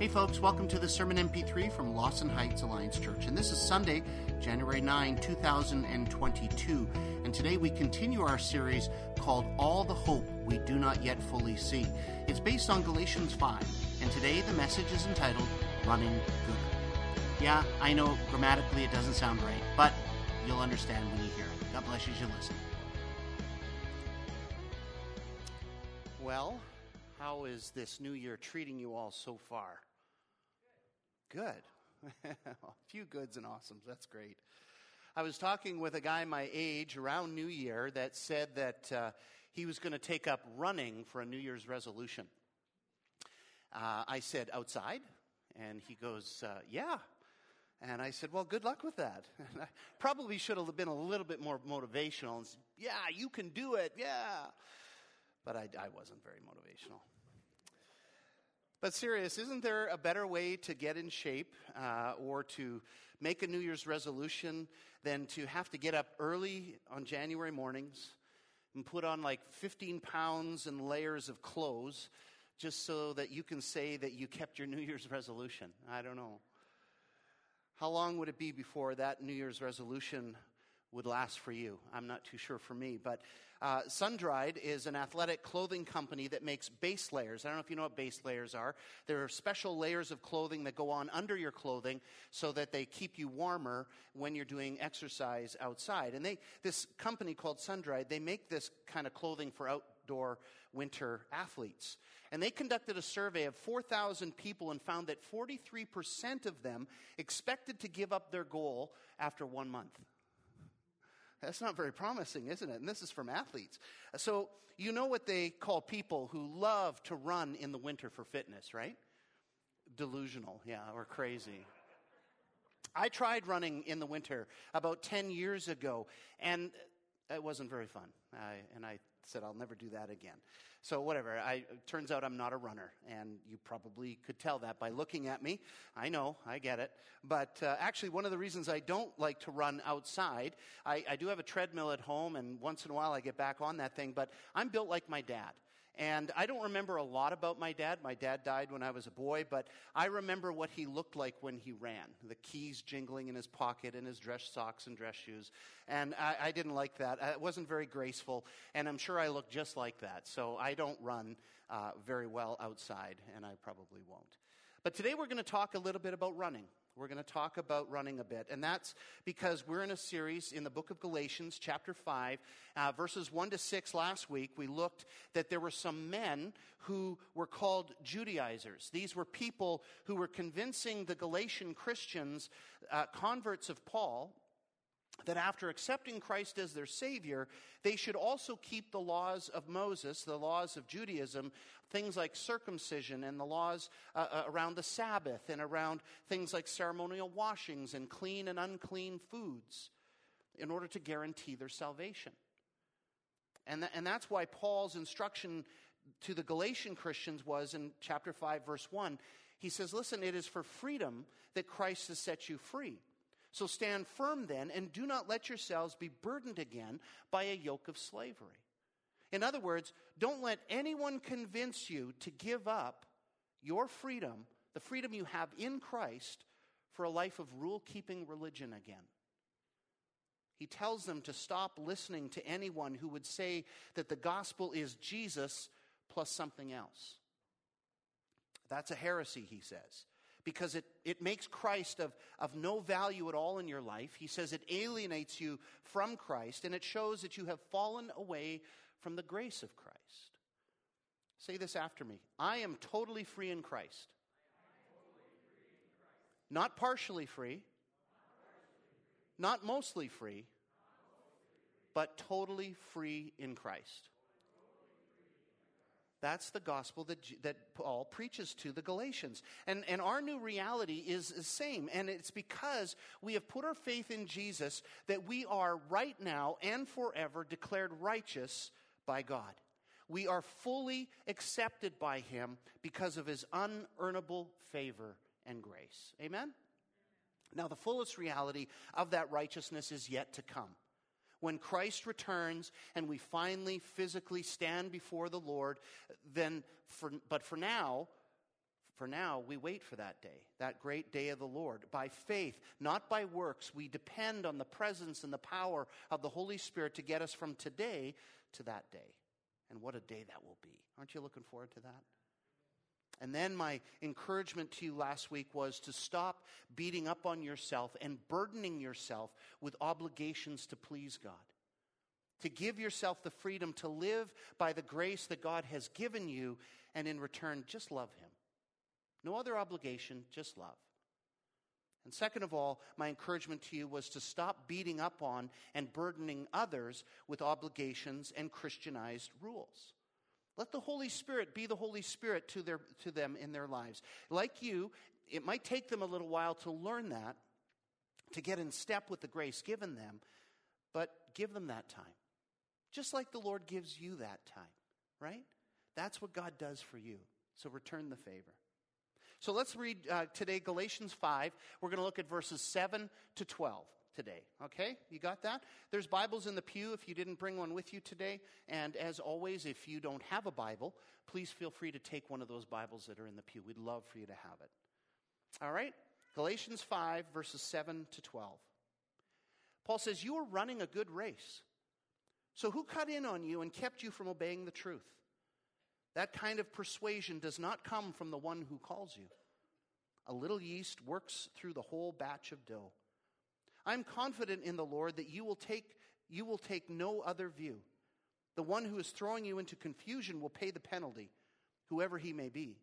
Hey, folks, welcome to the Sermon MP3 from Lawson Heights Alliance Church. And this is Sunday, January 9, 2022. And today we continue our series called All the Hope We Do Not Yet Fully See. It's based on Galatians 5. And today the message is entitled Running Good. Yeah, I know grammatically it doesn't sound right, but you'll understand when you hear it. God bless you as you listen. Well, how is this new year treating you all so far? Good. a few goods and awesomes. That's great. I was talking with a guy my age around New Year that said that uh, he was going to take up running for a New Year's resolution. Uh, I said, outside? And he goes, uh, yeah. And I said, well, good luck with that. And I probably should have been a little bit more motivational and said, yeah, you can do it. Yeah. But I, I wasn't very motivational. But serious, isn't there a better way to get in shape uh, or to make a New Year's resolution than to have to get up early on January mornings and put on like 15 pounds and layers of clothes just so that you can say that you kept your New Year's resolution? I don't know. How long would it be before that New Year's resolution would last for you? I'm not too sure for me, but uh, Sundried is an athletic clothing company that makes base layers. I don't know if you know what base layers are. There are special layers of clothing that go on under your clothing so that they keep you warmer when you're doing exercise outside. And they, this company called Sundried, they make this kind of clothing for outdoor winter athletes. And they conducted a survey of 4,000 people and found that 43% of them expected to give up their goal after one month. That's not very promising, isn't it? And this is from athletes. So, you know what they call people who love to run in the winter for fitness, right? Delusional, yeah, or crazy. I tried running in the winter about 10 years ago, and it wasn't very fun. I, and I said, I'll never do that again. So whatever. I, turns out I'm not a runner, and you probably could tell that by looking at me. I know, I get it. But uh, actually, one of the reasons I don't like to run outside, I, I do have a treadmill at home, and once in a while I get back on that thing. But I'm built like my dad. And I don't remember a lot about my dad. My dad died when I was a boy, but I remember what he looked like when he ran. The keys jingling in his pocket and his dress socks and dress shoes. And I, I didn't like that. It wasn't very graceful, and I'm sure I look just like that. So I don't run uh, very well outside, and I probably won't. But today we're going to talk a little bit about running. We're going to talk about running a bit. And that's because we're in a series in the book of Galatians, chapter 5, uh, verses 1 to 6. Last week, we looked that there were some men who were called Judaizers. These were people who were convincing the Galatian Christians, uh, converts of Paul, that after accepting Christ as their Savior, they should also keep the laws of Moses, the laws of Judaism, things like circumcision and the laws uh, uh, around the Sabbath and around things like ceremonial washings and clean and unclean foods in order to guarantee their salvation. And, th- and that's why Paul's instruction to the Galatian Christians was in chapter 5, verse 1. He says, Listen, it is for freedom that Christ has set you free. So stand firm then, and do not let yourselves be burdened again by a yoke of slavery. In other words, don't let anyone convince you to give up your freedom, the freedom you have in Christ, for a life of rule keeping religion again. He tells them to stop listening to anyone who would say that the gospel is Jesus plus something else. That's a heresy, he says because it, it makes Christ of, of no value at all in your life. He says it alienates you from Christ and it shows that you have fallen away from the grace of Christ. Say this after me I am totally free in Christ. Not partially free, not mostly free, but totally free in Christ. That's the gospel that, that Paul preaches to the Galatians. And, and our new reality is the same. And it's because we have put our faith in Jesus that we are right now and forever declared righteous by God. We are fully accepted by Him because of His unearnable favor and grace. Amen? Now, the fullest reality of that righteousness is yet to come when Christ returns and we finally physically stand before the Lord, then for, but for now, For now, we wait for that day, that great day of the Lord. By faith, not by works, we depend on the presence and the power of the Holy Spirit to get us from today to that day. And what a day that will be. Aren't you looking forward to that? And then my encouragement to you last week was to stop beating up on yourself and burdening yourself with obligations to please God. To give yourself the freedom to live by the grace that God has given you, and in return, just love Him. No other obligation, just love. And second of all, my encouragement to you was to stop beating up on and burdening others with obligations and Christianized rules. Let the Holy Spirit be the Holy Spirit to, their, to them in their lives. Like you, it might take them a little while to learn that, to get in step with the grace given them, but give them that time. Just like the Lord gives you that time, right? That's what God does for you. So return the favor. So let's read uh, today Galatians 5. We're going to look at verses 7 to 12 today. Okay? You got that? There's Bibles in the pew if you didn't bring one with you today. And as always, if you don't have a Bible, please feel free to take one of those Bibles that are in the pew. We'd love for you to have it. All right? Galatians 5, verses 7 to 12. Paul says, You are running a good race. So who cut in on you and kept you from obeying the truth? That kind of persuasion does not come from the one who calls you. A little yeast works through the whole batch of dough. I'm confident in the Lord that you will take, you will take no other view. The one who is throwing you into confusion will pay the penalty, whoever he may be.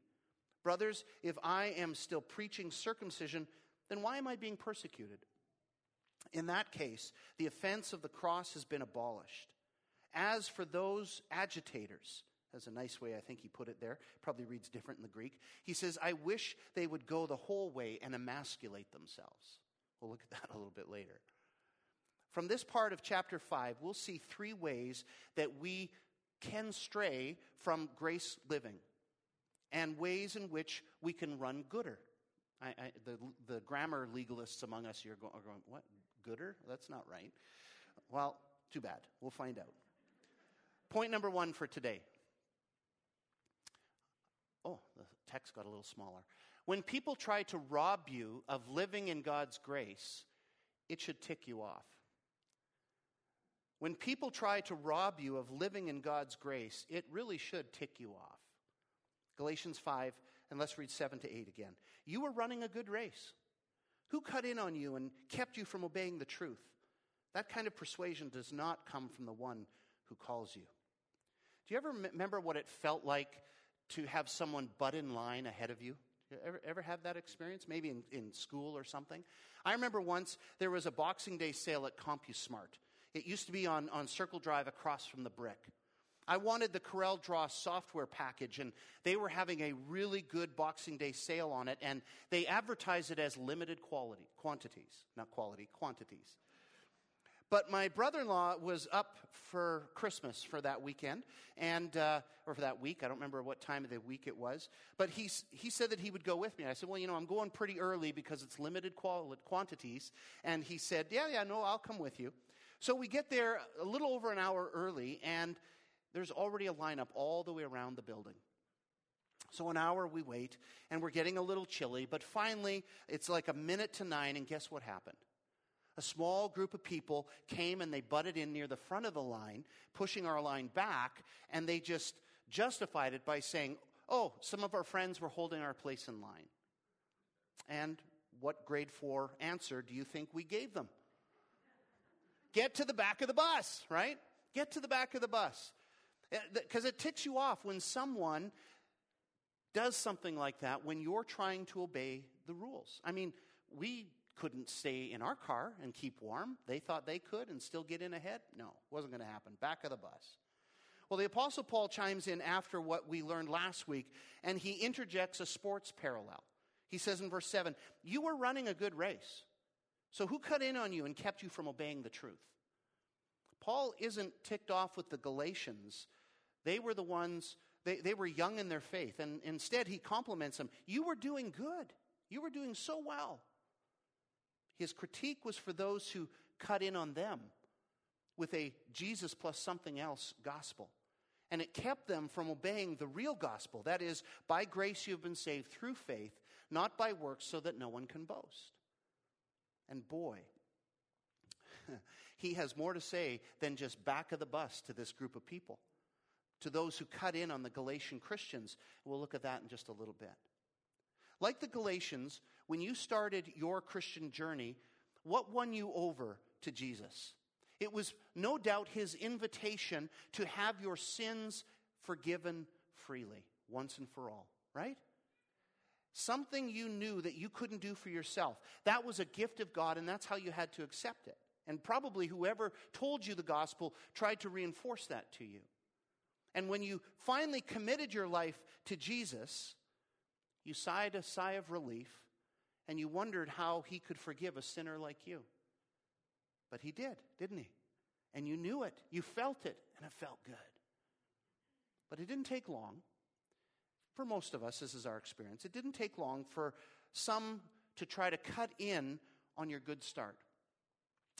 Brothers, if I am still preaching circumcision, then why am I being persecuted? In that case, the offense of the cross has been abolished. As for those agitators, that's a nice way, I think he put it there. Probably reads different in the Greek. He says, I wish they would go the whole way and emasculate themselves. We'll look at that a little bit later. From this part of chapter 5, we'll see three ways that we can stray from grace living and ways in which we can run gooder. I, I, the, the grammar legalists among us here are going, What? Gooder? That's not right. Well, too bad. We'll find out. Point number one for today Oh, the text got a little smaller. When people try to rob you of living in God's grace, it should tick you off. When people try to rob you of living in God's grace, it really should tick you off. Galatians 5, and let's read 7 to 8 again. You were running a good race. Who cut in on you and kept you from obeying the truth? That kind of persuasion does not come from the one who calls you. Do you ever remember what it felt like to have someone butt in line ahead of you? ever, ever have that experience? Maybe in, in school or something? I remember once there was a Boxing Day sale at CompuSmart. It used to be on, on Circle Drive across from the brick. I wanted the Corel Draw software package, and they were having a really good Boxing Day sale on it, and they advertised it as limited quality, quantities, not quality, quantities. But my brother in law was up for Christmas for that weekend, and, uh, or for that week. I don't remember what time of the week it was. But he, he said that he would go with me. I said, Well, you know, I'm going pretty early because it's limited quantities. And he said, Yeah, yeah, no, I'll come with you. So we get there a little over an hour early, and there's already a lineup all the way around the building. So an hour we wait, and we're getting a little chilly, but finally it's like a minute to nine, and guess what happened? A small group of people came and they butted in near the front of the line, pushing our line back, and they just justified it by saying, Oh, some of our friends were holding our place in line. And what grade four answer do you think we gave them? Get to the back of the bus, right? Get to the back of the bus. Because eh, it ticks you off when someone does something like that when you're trying to obey the rules. I mean, we couldn't stay in our car and keep warm. They thought they could and still get in ahead. No, wasn't going to happen. Back of the bus. Well, the Apostle Paul chimes in after what we learned last week, and he interjects a sports parallel. He says in verse 7 You were running a good race. So who cut in on you and kept you from obeying the truth? Paul isn't ticked off with the Galatians. They were the ones, they, they were young in their faith. And instead, he compliments them. You were doing good. You were doing so well. His critique was for those who cut in on them with a Jesus plus something else gospel. And it kept them from obeying the real gospel. That is, by grace you have been saved through faith, not by works, so that no one can boast. And boy, he has more to say than just back of the bus to this group of people, to those who cut in on the Galatian Christians. We'll look at that in just a little bit. Like the Galatians, when you started your Christian journey, what won you over to Jesus? It was no doubt his invitation to have your sins forgiven freely, once and for all, right? Something you knew that you couldn't do for yourself. That was a gift of God, and that's how you had to accept it. And probably whoever told you the gospel tried to reinforce that to you. And when you finally committed your life to Jesus, you sighed a sigh of relief and you wondered how he could forgive a sinner like you. But he did, didn't he? And you knew it, you felt it, and it felt good. But it didn't take long. For most of us, this is our experience. It didn't take long for some to try to cut in on your good start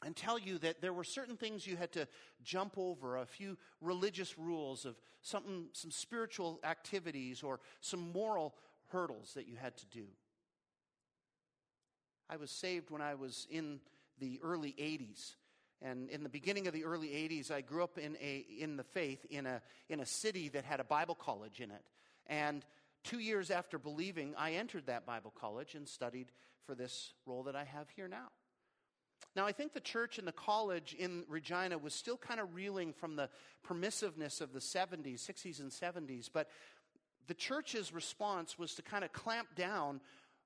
and tell you that there were certain things you had to jump over, a few religious rules of something, some spiritual activities or some moral hurdles that you had to do. I was saved when I was in the early 80s. And in the beginning of the early 80s, I grew up in, a, in the faith in a, in a city that had a Bible college in it. And two years after believing, I entered that Bible college and studied for this role that I have here now. Now, I think the church and the college in Regina was still kind of reeling from the permissiveness of the 70s, 60s, and 70s, but the church's response was to kind of clamp down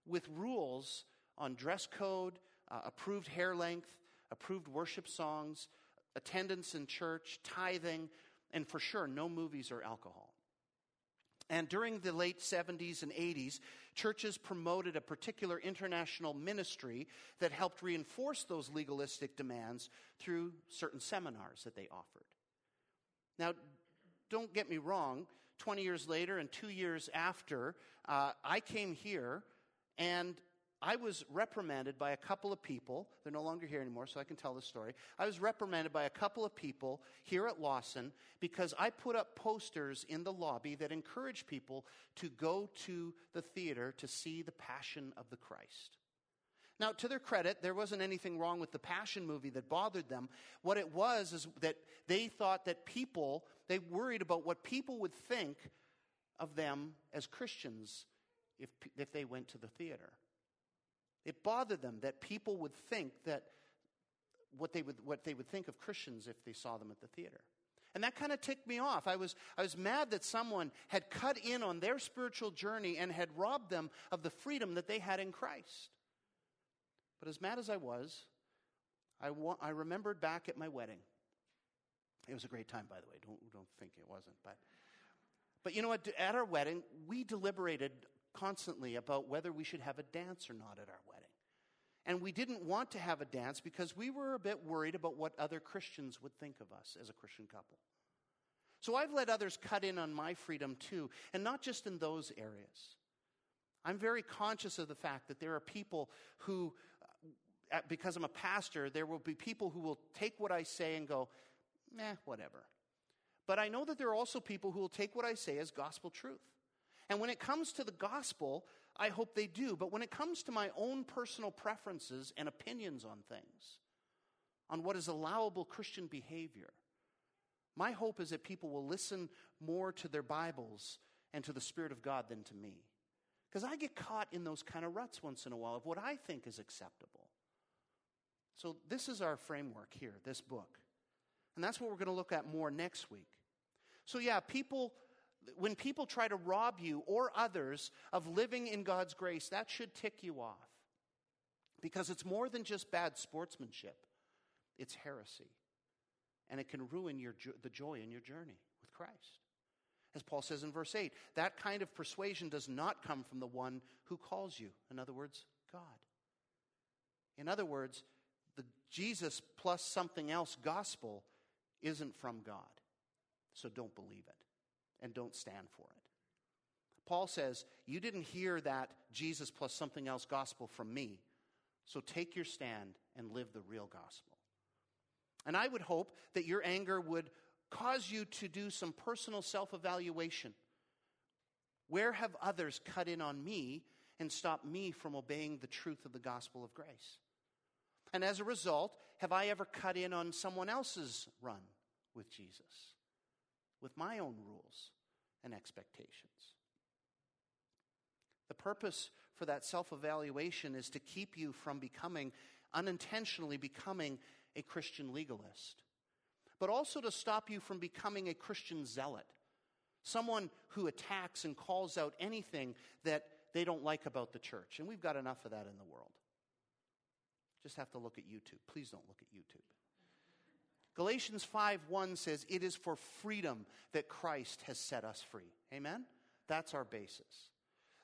with rules on dress code, uh, approved hair length, approved worship songs, attendance in church, tithing, and for sure, no movies or alcohol. And during the late 70s and 80s, churches promoted a particular international ministry that helped reinforce those legalistic demands through certain seminars that they offered. Now, don't get me wrong, 20 years later and two years after, uh, I came here and I was reprimanded by a couple of people. They're no longer here anymore, so I can tell the story. I was reprimanded by a couple of people here at Lawson because I put up posters in the lobby that encouraged people to go to the theater to see The Passion of the Christ. Now, to their credit, there wasn't anything wrong with the Passion movie that bothered them. What it was is that they thought that people, they worried about what people would think of them as Christians if, if they went to the theater. It bothered them that people would think that what they would, what they would think of Christians if they saw them at the theater. And that kind of ticked me off. I was, I was mad that someone had cut in on their spiritual journey and had robbed them of the freedom that they had in Christ. But as mad as I was, I, wa- I remembered back at my wedding. It was a great time, by the way. Don't, don't think it wasn't. But, but you know what? At our wedding, we deliberated constantly about whether we should have a dance or not at our wedding. And we didn't want to have a dance because we were a bit worried about what other Christians would think of us as a Christian couple. So I've let others cut in on my freedom too, and not just in those areas. I'm very conscious of the fact that there are people who, uh, because I'm a pastor, there will be people who will take what I say and go, eh, whatever. But I know that there are also people who will take what I say as gospel truth. And when it comes to the gospel, I hope they do. But when it comes to my own personal preferences and opinions on things, on what is allowable Christian behavior, my hope is that people will listen more to their Bibles and to the Spirit of God than to me. Because I get caught in those kind of ruts once in a while of what I think is acceptable. So, this is our framework here, this book. And that's what we're going to look at more next week. So, yeah, people when people try to rob you or others of living in God's grace, that should tick you off. Because it's more than just bad sportsmanship, it's heresy. And it can ruin your, the joy in your journey with Christ. As Paul says in verse 8, that kind of persuasion does not come from the one who calls you. In other words, God. In other words, the Jesus plus something else gospel isn't from God. So don't believe it and don't stand for it. Paul says, You didn't hear that Jesus plus something else gospel from me, so take your stand and live the real gospel. And I would hope that your anger would cause you to do some personal self evaluation. Where have others cut in on me and stopped me from obeying the truth of the gospel of grace? And as a result, have I ever cut in on someone else's run with Jesus, with my own rules and expectations? The purpose for that self evaluation is to keep you from becoming, unintentionally becoming, a Christian legalist, but also to stop you from becoming a Christian zealot, someone who attacks and calls out anything that they don't like about the church. And we've got enough of that in the world. Just have to look at YouTube. Please don't look at YouTube. Galatians 5 1 says, It is for freedom that Christ has set us free. Amen? That's our basis.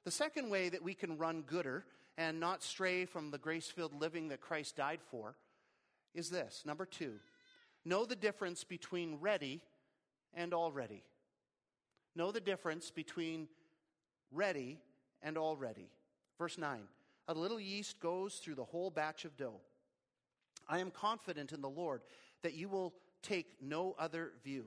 The second way that we can run gooder and not stray from the grace filled living that Christ died for is this. Number two, know the difference between ready and already. Know the difference between ready and already. Verse 9 A little yeast goes through the whole batch of dough. I am confident in the Lord that you will take no other view.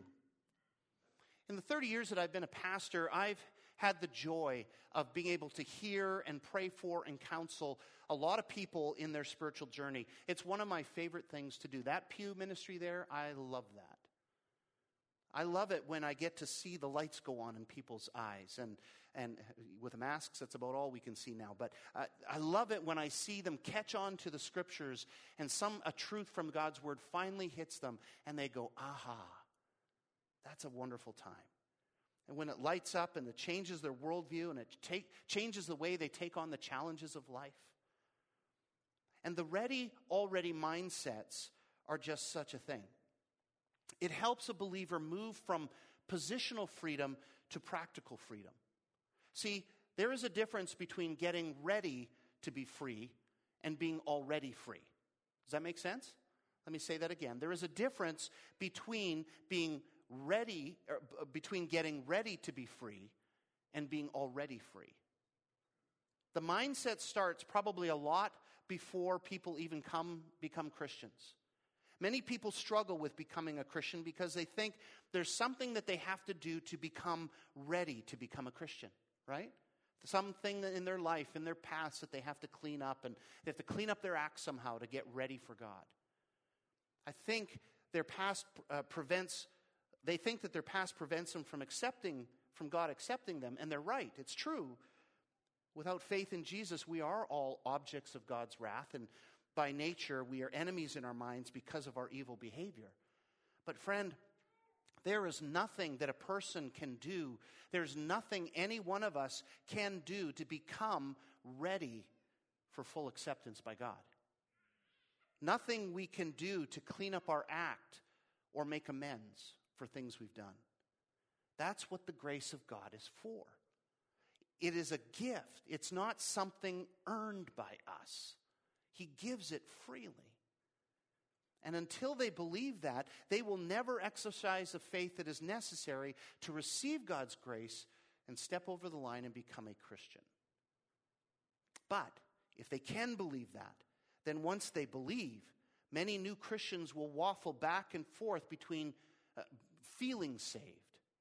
In the 30 years that I've been a pastor, I've had the joy of being able to hear and pray for and counsel a lot of people in their spiritual journey. It's one of my favorite things to do. That pew ministry there, I love that. I love it when I get to see the lights go on in people's eyes. And, and with masks, that's about all we can see now. But uh, I love it when I see them catch on to the scriptures and some a truth from God's word finally hits them and they go, aha. That's a wonderful time. And when it lights up and it changes their worldview and it take, changes the way they take on the challenges of life. And the ready, already mindsets are just such a thing. It helps a believer move from positional freedom to practical freedom. See, there is a difference between getting ready to be free and being already free. Does that make sense? Let me say that again. There is a difference between being ready, er, between getting ready to be free and being already free. The mindset starts probably a lot before people even come become Christians. Many people struggle with becoming a Christian because they think there's something that they have to do to become ready to become a Christian, right? Something in their life, in their past, that they have to clean up, and they have to clean up their act somehow to get ready for God. I think their past uh, prevents they think that their past prevents them from accepting, from God accepting them, and they're right. It's true. Without faith in Jesus, we are all objects of God's wrath, and by nature, we are enemies in our minds because of our evil behavior. But, friend, there is nothing that a person can do, there's nothing any one of us can do to become ready for full acceptance by God. Nothing we can do to clean up our act or make amends for things we've done. That's what the grace of God is for. It is a gift, it's not something earned by us. He gives it freely. And until they believe that, they will never exercise the faith that is necessary to receive God's grace and step over the line and become a Christian. But if they can believe that, then once they believe, many new Christians will waffle back and forth between uh, feeling saved.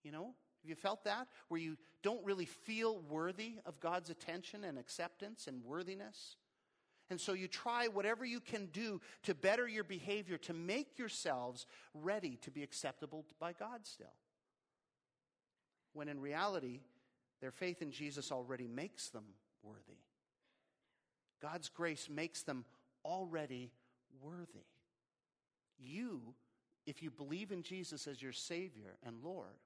You know? Have you felt that? Where you don't really feel worthy of God's attention and acceptance and worthiness? And so you try whatever you can do to better your behavior, to make yourselves ready to be acceptable by God still. When in reality, their faith in Jesus already makes them worthy. God's grace makes them already worthy. You if you believe in Jesus as your Savior and Lord,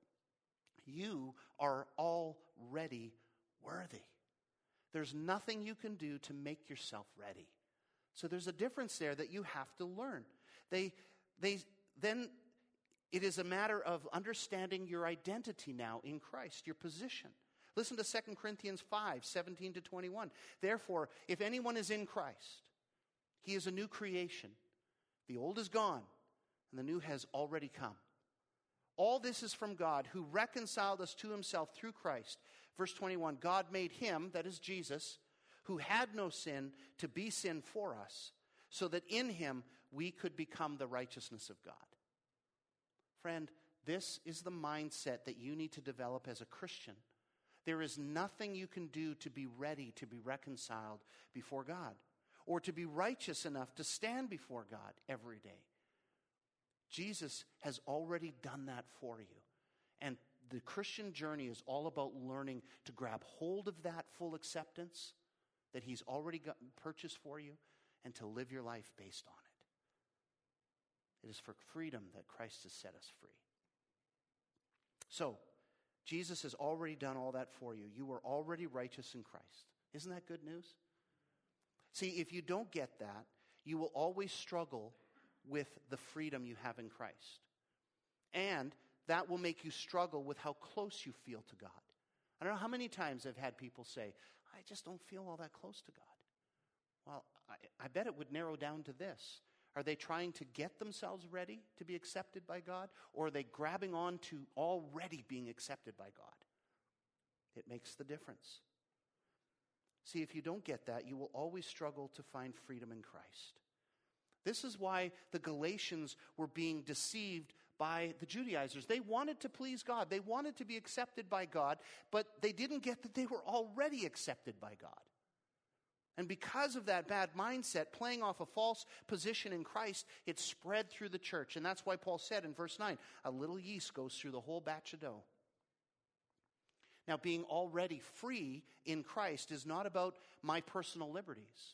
you are already worthy. There's nothing you can do to make yourself ready. So there's a difference there that you have to learn. They, they, then it is a matter of understanding your identity now in Christ, your position. Listen to 2 Corinthians 5 17 to 21. Therefore, if anyone is in Christ, he is a new creation. The old is gone, and the new has already come. All this is from God who reconciled us to himself through Christ. Verse 21 God made him, that is Jesus, who had no sin, to be sin for us, so that in him we could become the righteousness of God. Friend, This is the mindset that you need to develop as a Christian. There is nothing you can do to be ready to be reconciled before God or to be righteous enough to stand before God every day. Jesus has already done that for you. And the Christian journey is all about learning to grab hold of that full acceptance that He's already got, purchased for you and to live your life based on it. It is for freedom that Christ has set us free. So, Jesus has already done all that for you. You are already righteous in Christ. Isn't that good news? See, if you don't get that, you will always struggle with the freedom you have in Christ. And that will make you struggle with how close you feel to God. I don't know how many times I've had people say, I just don't feel all that close to God. Well, I, I bet it would narrow down to this. Are they trying to get themselves ready to be accepted by God? Or are they grabbing on to already being accepted by God? It makes the difference. See, if you don't get that, you will always struggle to find freedom in Christ. This is why the Galatians were being deceived by the Judaizers. They wanted to please God, they wanted to be accepted by God, but they didn't get that they were already accepted by God. And because of that bad mindset, playing off a false position in Christ, it spread through the church. And that's why Paul said in verse 9 a little yeast goes through the whole batch of dough. Now, being already free in Christ is not about my personal liberties.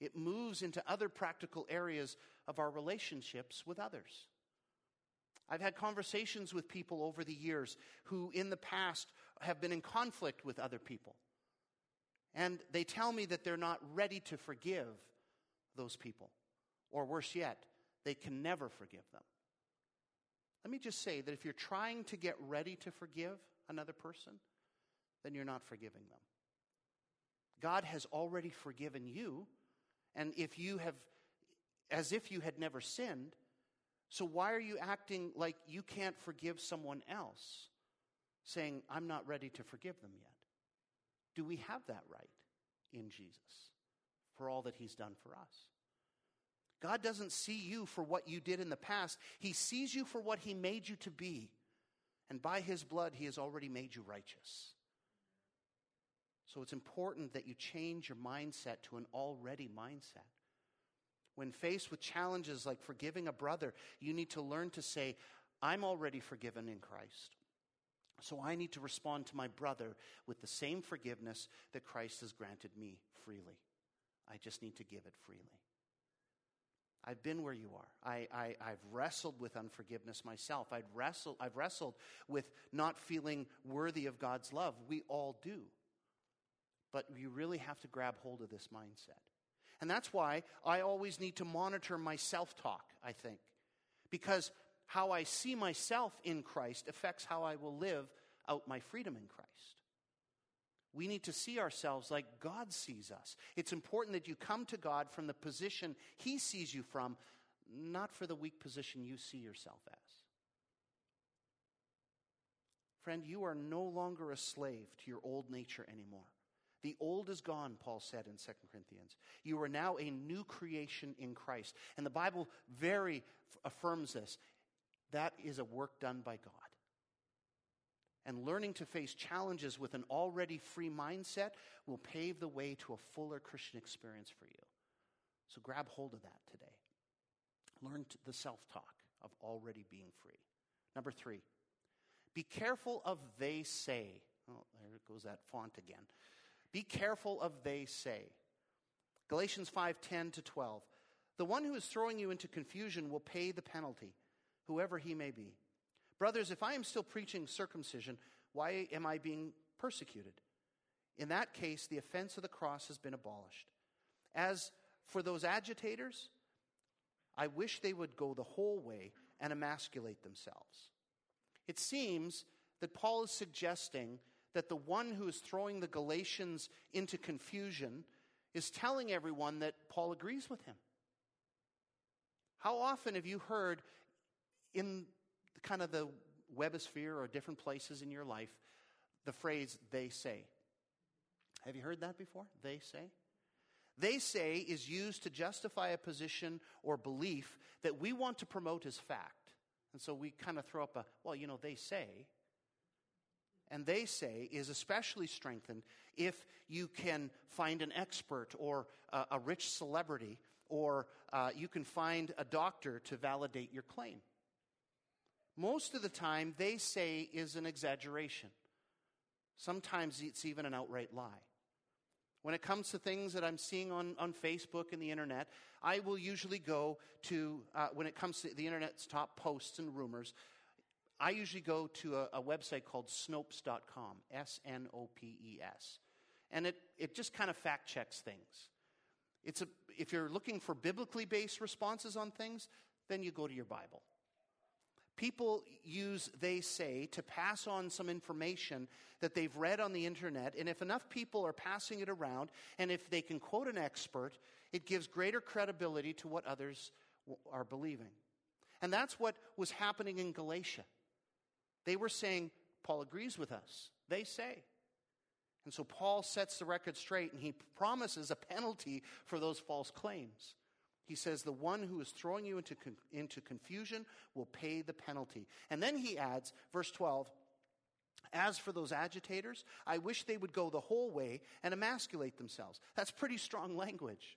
It moves into other practical areas of our relationships with others. I've had conversations with people over the years who, in the past, have been in conflict with other people. And they tell me that they're not ready to forgive those people. Or worse yet, they can never forgive them. Let me just say that if you're trying to get ready to forgive another person, then you're not forgiving them. God has already forgiven you, and if you have, as if you had never sinned, so why are you acting like you can't forgive someone else, saying, I'm not ready to forgive them yet? Do we have that right in Jesus for all that he's done for us? God doesn't see you for what you did in the past. He sees you for what he made you to be. And by his blood, he has already made you righteous. So it's important that you change your mindset to an already mindset. When faced with challenges like forgiving a brother, you need to learn to say, I'm already forgiven in Christ. So I need to respond to my brother with the same forgiveness that Christ has granted me freely. I just need to give it freely. I've been where you are. I, I, have wrestled with unforgiveness myself. I've wrestled, I've wrestled with not feeling worthy of God's love. We all do. But you really have to grab hold of this mindset. And that's why I always need to monitor my self talk, I think. Because how I see myself in Christ affects how I will live out my freedom in Christ. We need to see ourselves like God sees us. It's important that you come to God from the position He sees you from, not for the weak position you see yourself as. Friend, you are no longer a slave to your old nature anymore. The old is gone, Paul said in 2 Corinthians. You are now a new creation in Christ. And the Bible very affirms this. That is a work done by God. And learning to face challenges with an already free mindset will pave the way to a fuller Christian experience for you. So grab hold of that today. Learn the self talk of already being free. Number three, be careful of they say. Oh, there goes that font again. Be careful of they say. Galatians 5:10 to 12. The one who is throwing you into confusion will pay the penalty, whoever he may be. Brothers, if I am still preaching circumcision, why am I being persecuted? In that case, the offense of the cross has been abolished. As for those agitators, I wish they would go the whole way and emasculate themselves. It seems that Paul is suggesting that the one who is throwing the Galatians into confusion is telling everyone that Paul agrees with him. How often have you heard in kind of the webosphere or different places in your life the phrase they say? Have you heard that before? They say? They say is used to justify a position or belief that we want to promote as fact. And so we kind of throw up a, well, you know, they say. And they say is especially strengthened if you can find an expert or a, rich celebrity or uh, you can find a doctor to validate your claim. Most of the time, they say is an exaggeration. Sometimes it's even an outright lie. When it comes to things that I'm seeing on, on Facebook and the internet, I will usually go to, uh, when it comes to the internet's top posts and rumors, I usually go to a, a website called Snopes.com, S N O P E S. And it, it just kind of fact checks things. It's a, if you're looking for biblically based responses on things, then you go to your Bible. People use they say to pass on some information that they've read on the internet, and if enough people are passing it around, and if they can quote an expert, it gives greater credibility to what others are believing. And that's what was happening in Galatia. They were saying, Paul agrees with us. They say. And so Paul sets the record straight and he promises a penalty for those false claims. He says, The one who is throwing you into, into confusion will pay the penalty. And then he adds, verse 12, As for those agitators, I wish they would go the whole way and emasculate themselves. That's pretty strong language.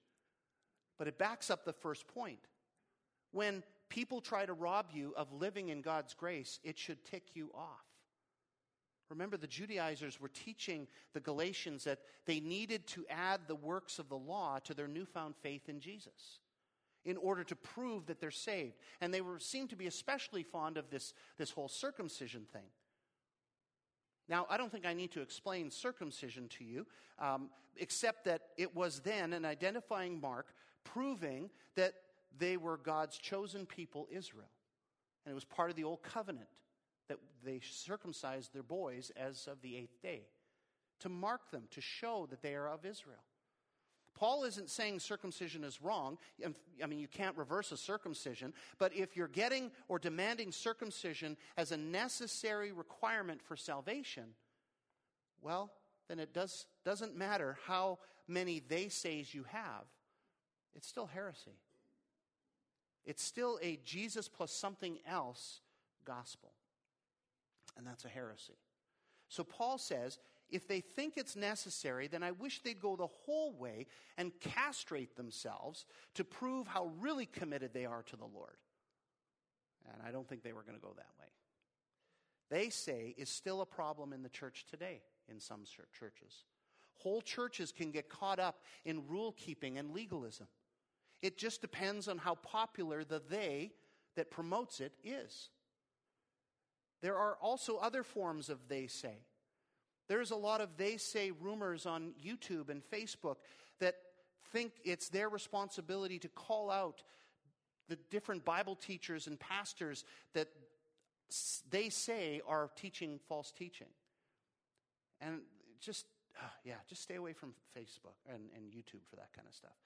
But it backs up the first point. When people try to rob you of living in God's grace, it should tick you off. Remember, the Judaizers were teaching the Galatians that they needed to add the works of the law to their newfound faith in Jesus in order to prove that they're saved. And they were, seemed to be especially fond of this, this whole circumcision thing. Now, I don't think I need to explain circumcision to you, um, except that it was then an identifying mark proving that they were God's chosen people, Israel. And it was part of the old covenant that they circumcised their boys as of the eighth day to mark them, to show that they are of Israel. Paul isn't saying circumcision is wrong. I mean, you can't reverse a circumcision, but if you're getting or demanding circumcision as a necessary requirement for salvation, well, then it does, doesn't matter how many they says you have. It's still heresy. It's still a Jesus plus something else gospel. And that's a heresy. So Paul says if they think it's necessary, then I wish they'd go the whole way and castrate themselves to prove how really committed they are to the Lord. And I don't think they were going to go that way. They say is still a problem in the church today in some churches. Whole churches can get caught up in rule keeping and legalism. It just depends on how popular the they that promotes it is. There are also other forms of they say. There's a lot of they say rumors on YouTube and Facebook that think it's their responsibility to call out the different Bible teachers and pastors that they say are teaching false teaching. And just, uh, yeah, just stay away from Facebook and, and YouTube for that kind of stuff.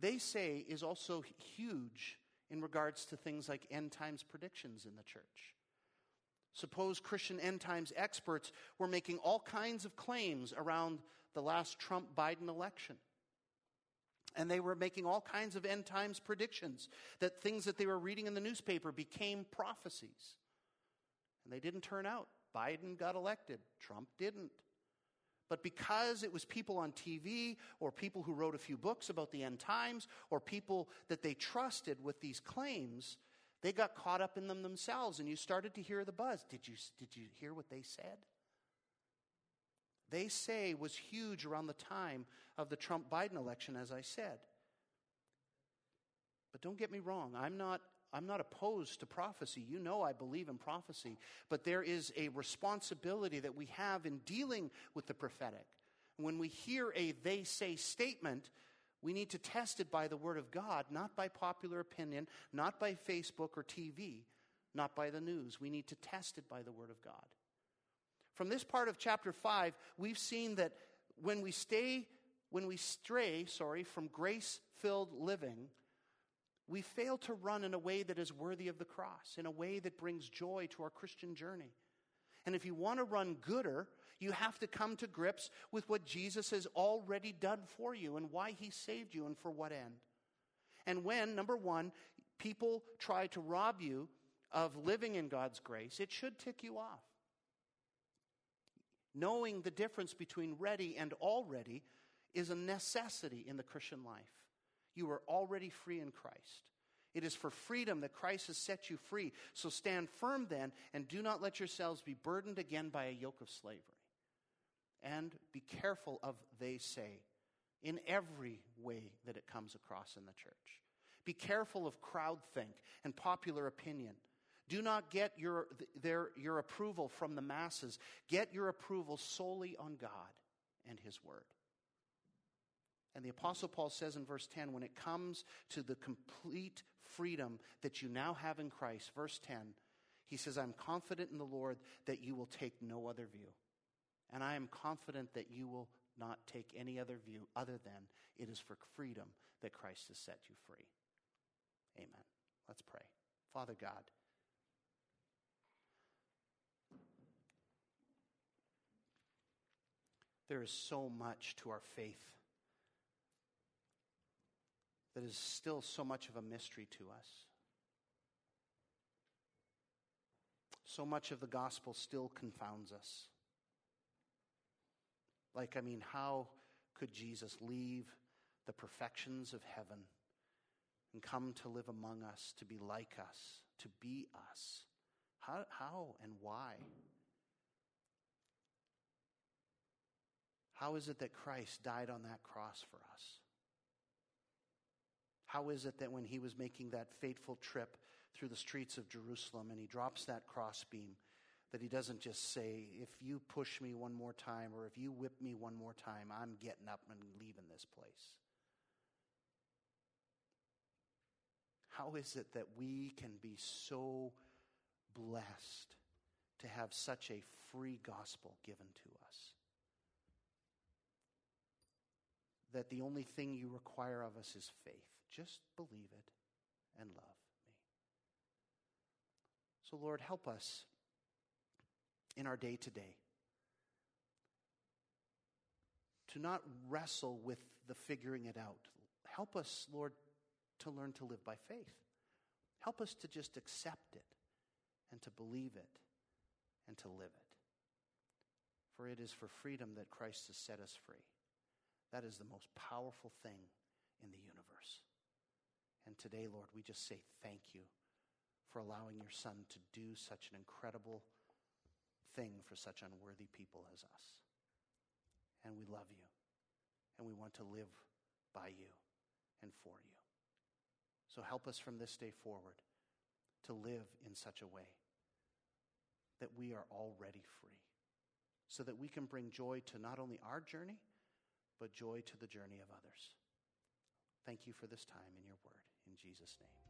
They say is also huge in regards to things like end times predictions in the church. Suppose Christian end times experts were making all kinds of claims around the last Trump Biden election. And they were making all kinds of end times predictions that things that they were reading in the newspaper became prophecies. And they didn't turn out. Biden got elected, Trump didn't. But because it was people on TV or people who wrote a few books about the end times or people that they trusted with these claims, they got caught up in them themselves, and you started to hear the buzz. Did you, did you hear what they said? They say was huge around the time of the Trump Biden election, as I said. But don't get me wrong, I'm not, I'm not opposed to prophecy. You know I believe in prophecy. But there is a responsibility that we have in dealing with the prophetic. When we hear a they say statement, we need to test it by the Word of God, not by popular opinion, not by Facebook or TV, not by the news. We need to test it by the Word of God. From this part of chapter 5, we've seen that when we stay, when we stray, sorry, from grace filled living, we fail to run in a way that is worthy of the cross, in a way that brings joy to our Christian journey. And if you want to run gooder, you have to come to grips with what Jesus has already done for you and why he saved you and for what end. And when, number one, people try to rob you of living in God's grace, it should tick you off. Knowing the difference between ready and already is a necessity in the Christian life. You are already free in Christ. It is for freedom that Christ has set you free. So stand firm then, and do not let yourselves be burdened again by a yoke of slavery. And be careful of they say in every way that it comes across in the church. Be careful of crowdthink and popular opinion. Do not get your, their, your approval from the masses. Get your approval solely on God and His Word. And the Apostle Paul says in verse 10 when it comes to the complete freedom that you now have in Christ, verse 10, he says, I'm confident in the Lord that you will take no other view. And I am confident that you will not take any other view other than it is for freedom that Christ has set you free. Amen. Let's pray. Father God, there is so much to our faith that is still so much of a mystery to us. So much of the gospel still confounds us. Like, I mean, how could Jesus leave the perfections of heaven and come to live among us, to be like us, to be us? How, how and why? How is it that Christ died on that cross for us? How is it that when he was making that fateful trip through the streets of Jerusalem and he drops that crossbeam, that he doesn't just say, if you push me one more time or if you whip me one more time, I'm getting up and leaving this place? How is it that we can be so blessed to have such a free gospel given to us? That the only thing you require of us is faith. Just believe it and love me. So, Lord, help us in our day to day to not wrestle with the figuring it out. Help us, Lord, to learn to live by faith. Help us to just accept it and to believe it and to live it. For it is for freedom that Christ has set us free. That is the most powerful thing in the universe. And today, Lord, we just say thank you for allowing your Son to do such an incredible thing for such unworthy people as us. And we love you. And we want to live by you and for you. So help us from this day forward to live in such a way that we are already free. So that we can bring joy to not only our journey, but joy to the journey of others. Thank you for this time in your word. In Jesus' name.